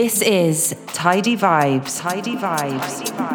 This is Tidy Vibes. Tidy Vibes. Tidy Vibes.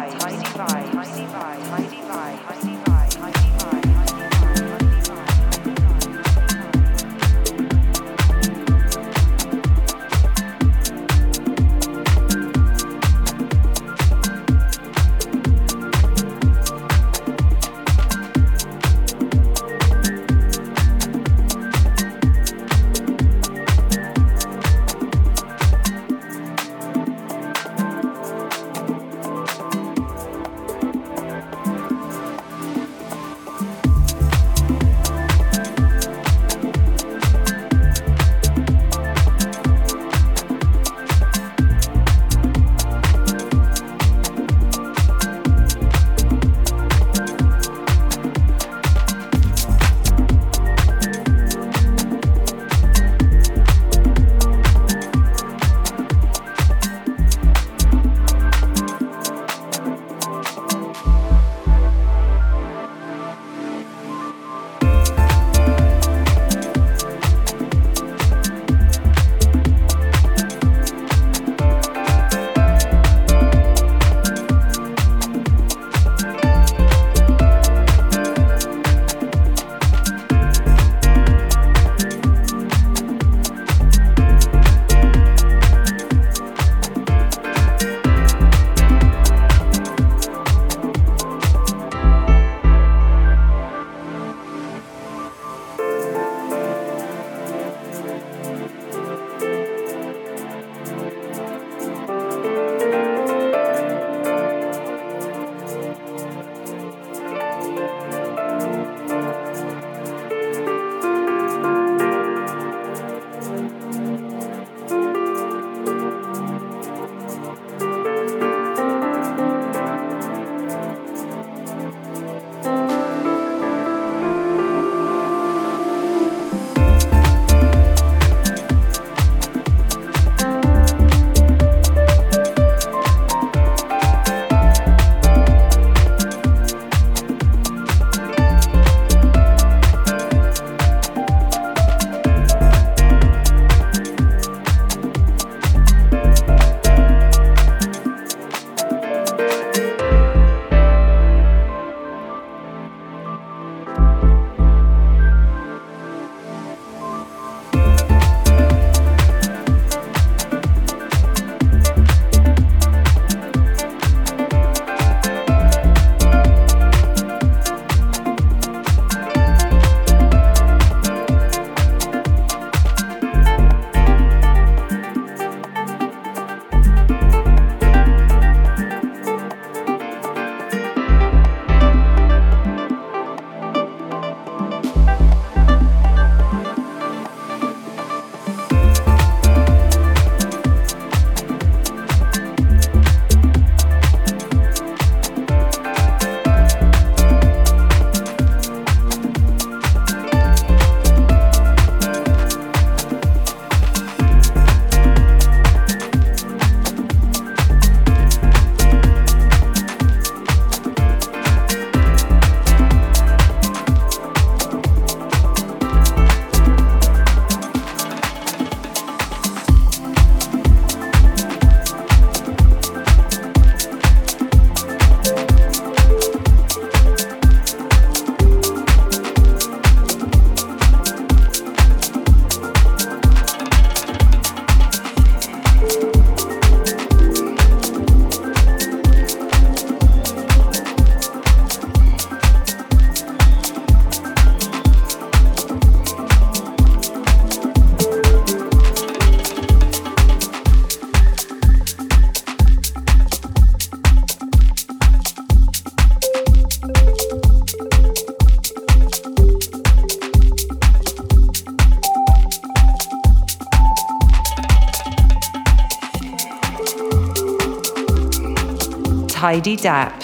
Tidy Daps.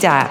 Daps.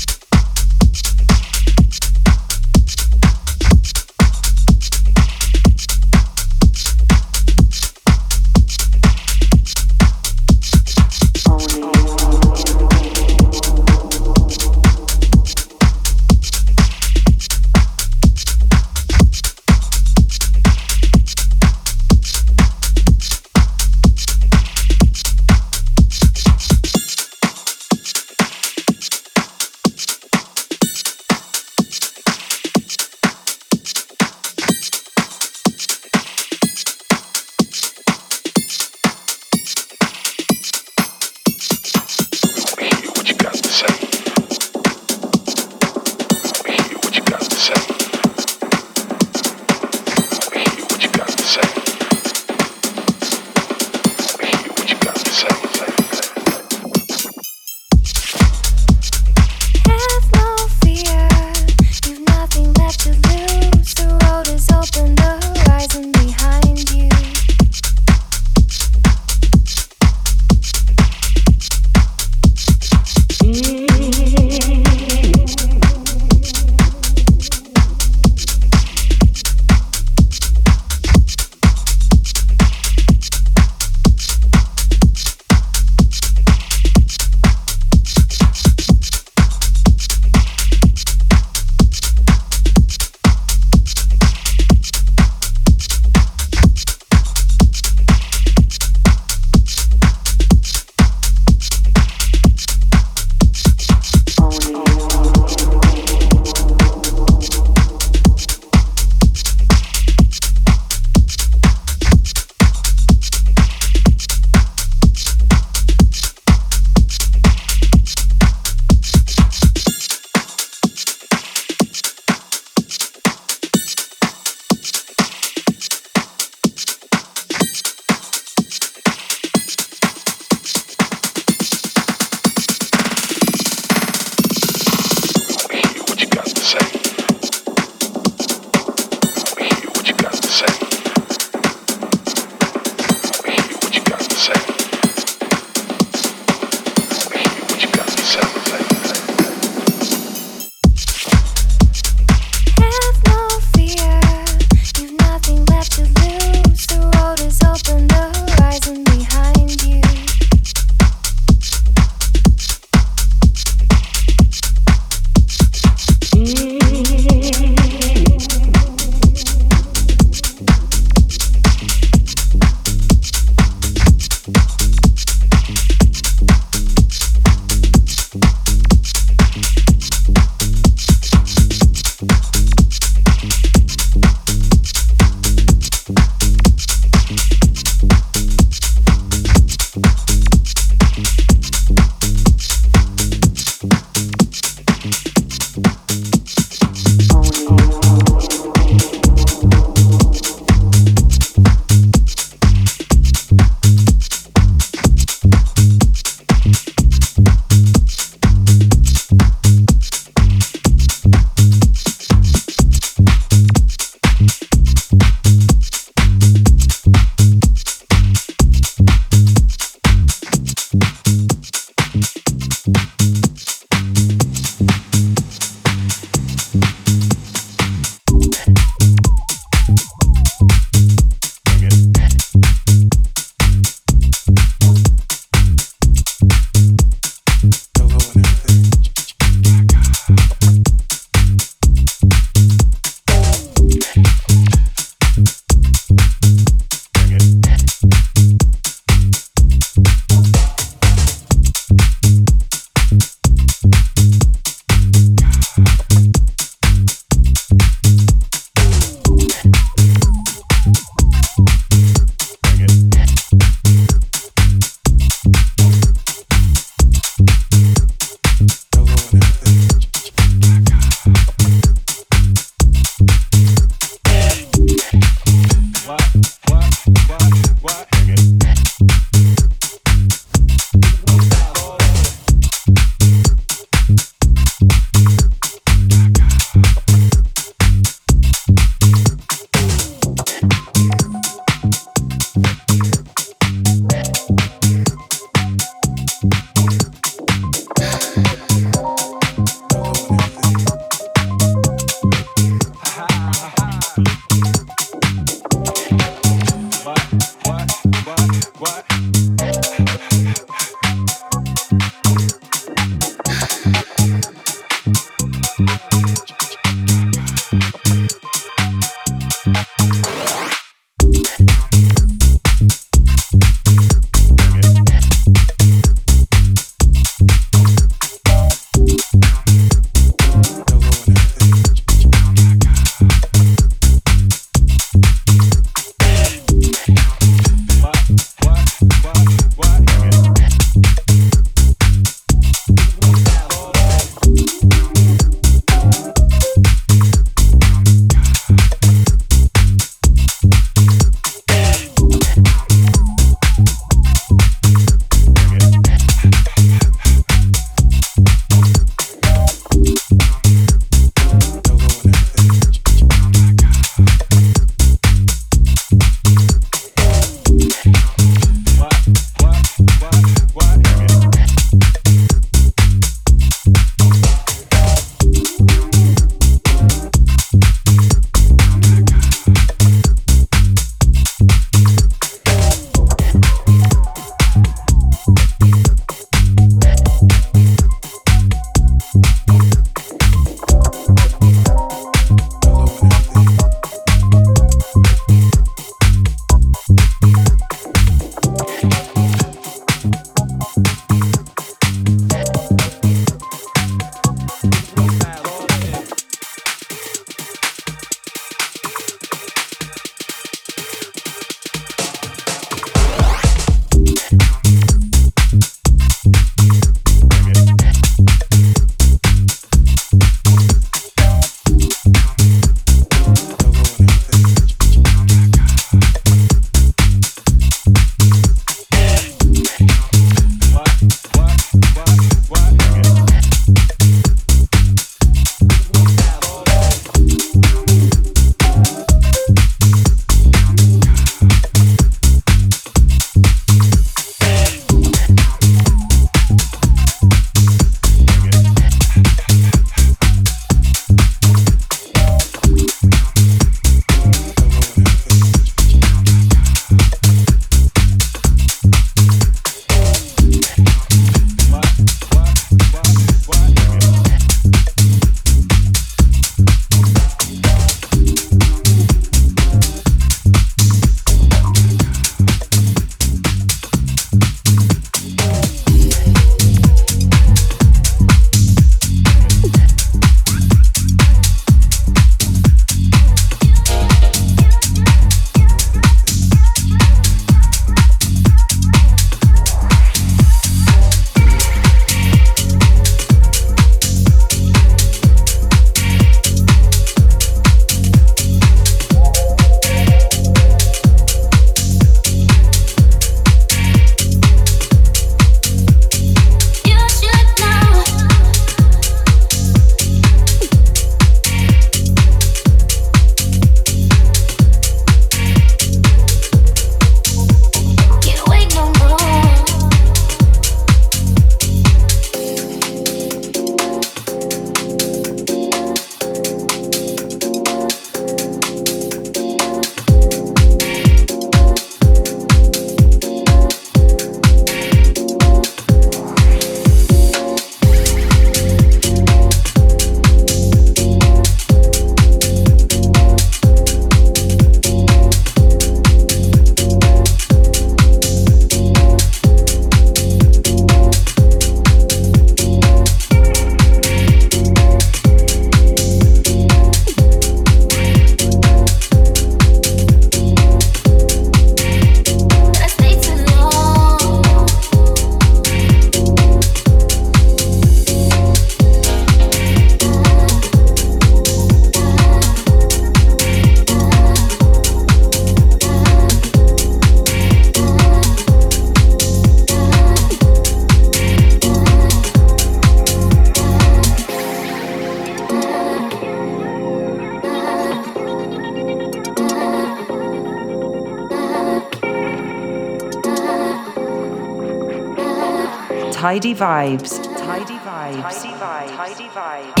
Tidy vibes. Tidy vibes. Tidy vibes. Tidy vibes.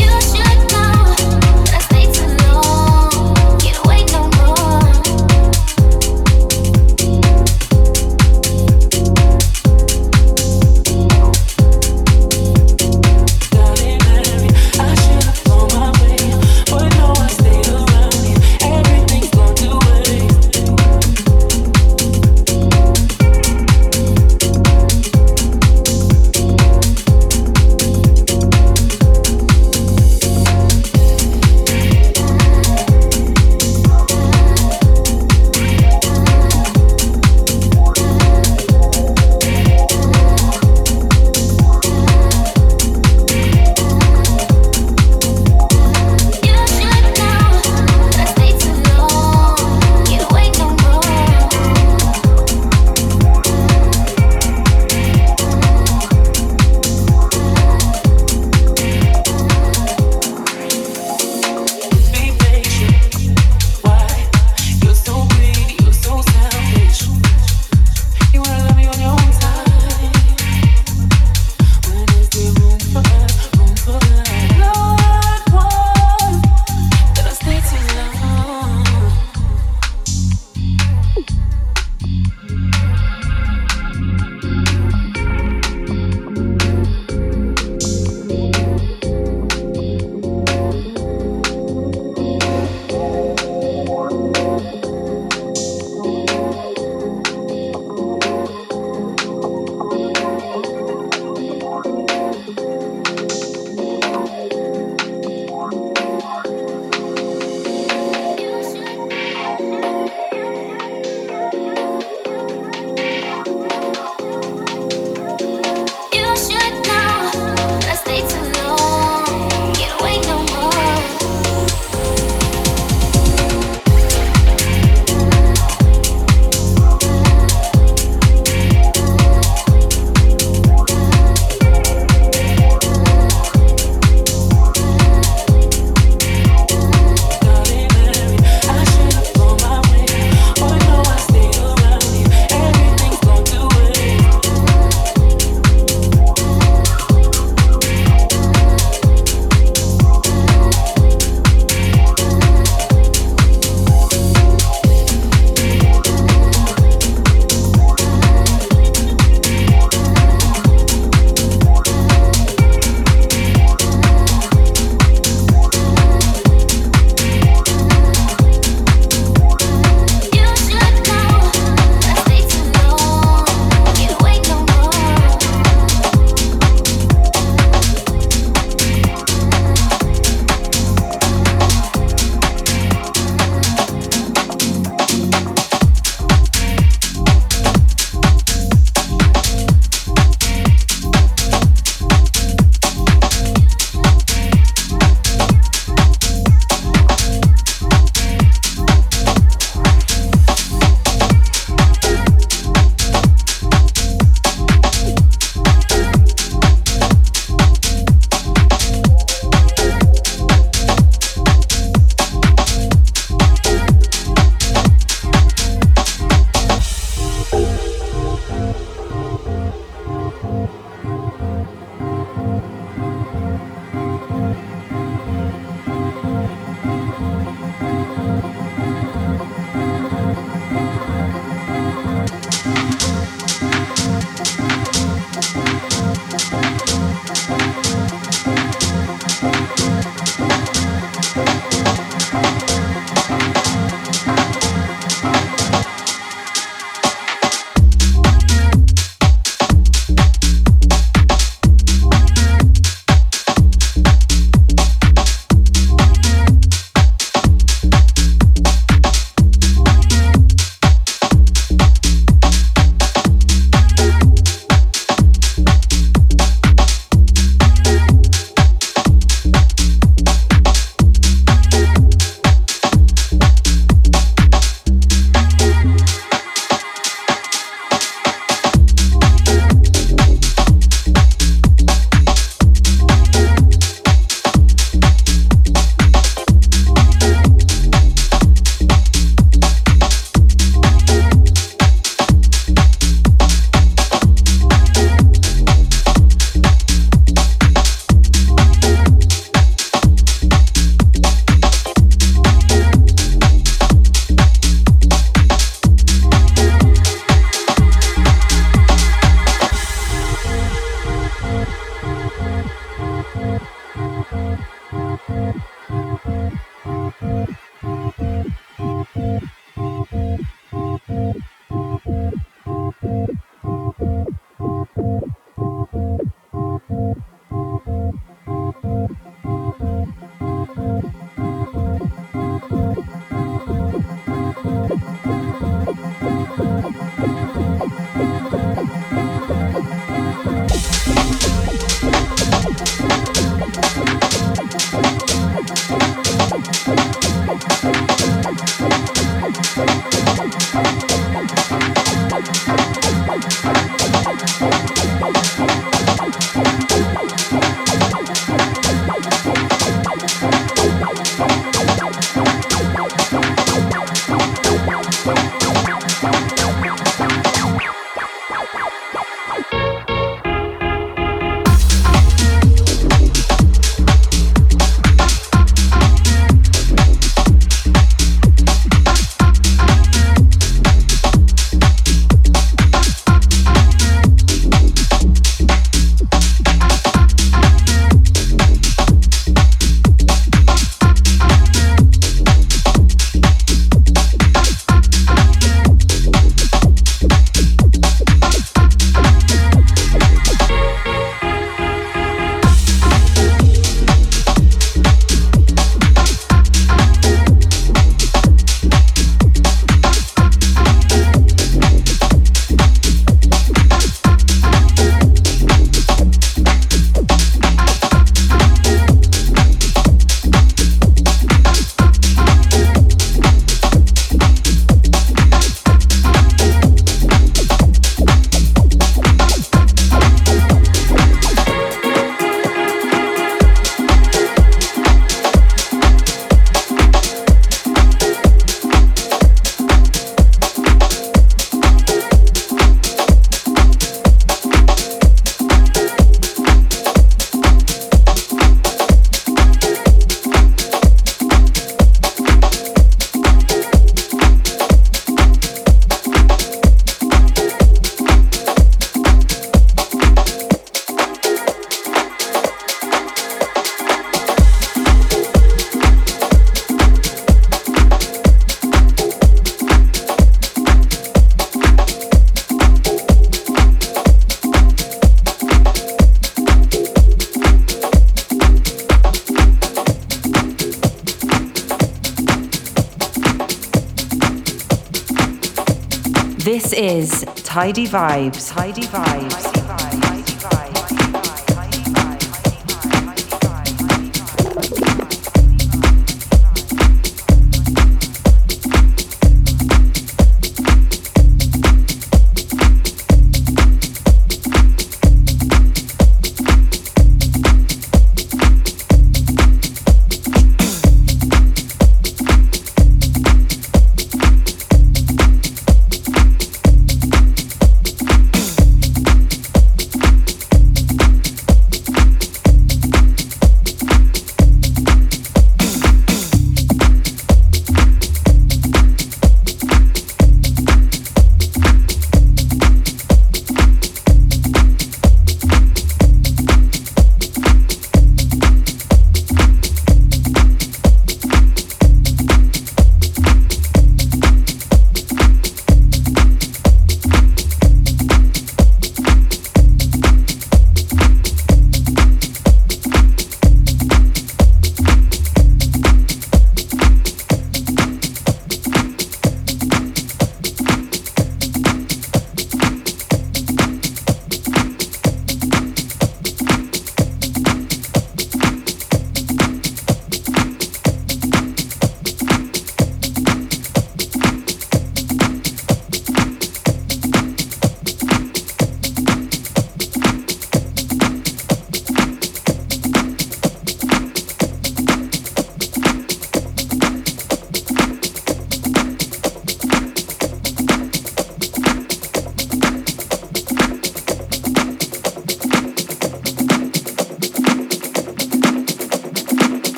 Tidy Vibes. Tidy Vibes.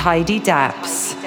Tidy Daps.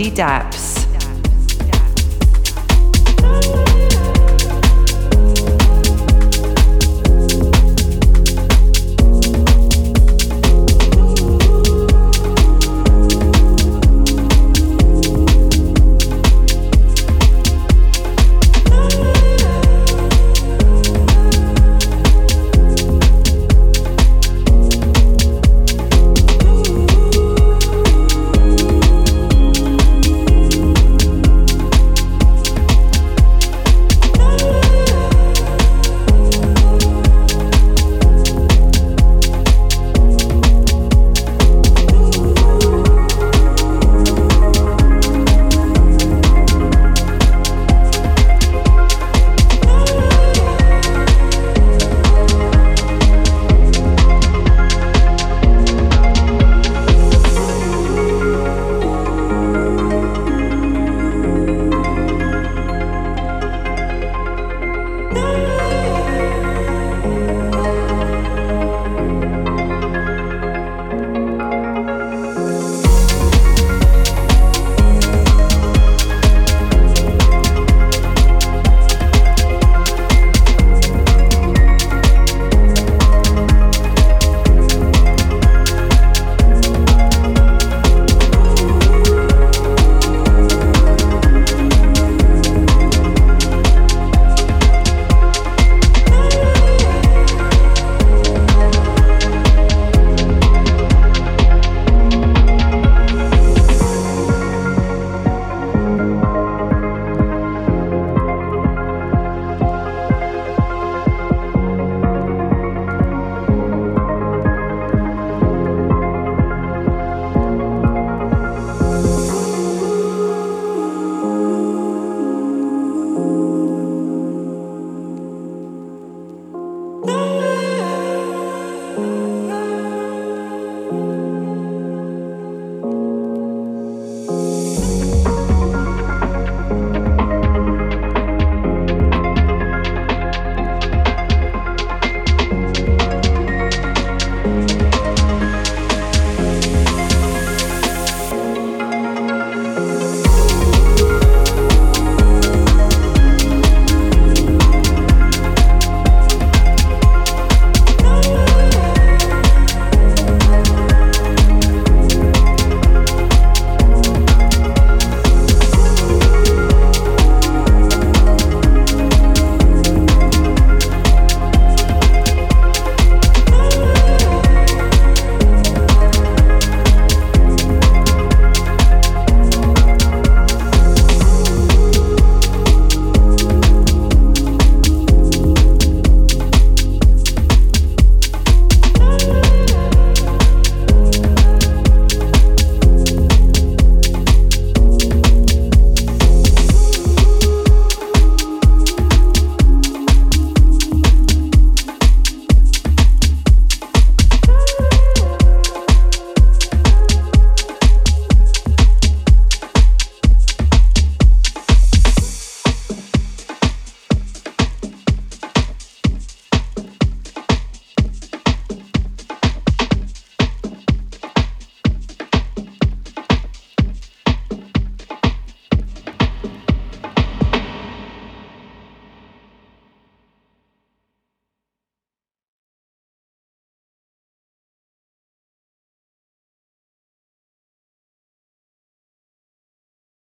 Tidy Daps.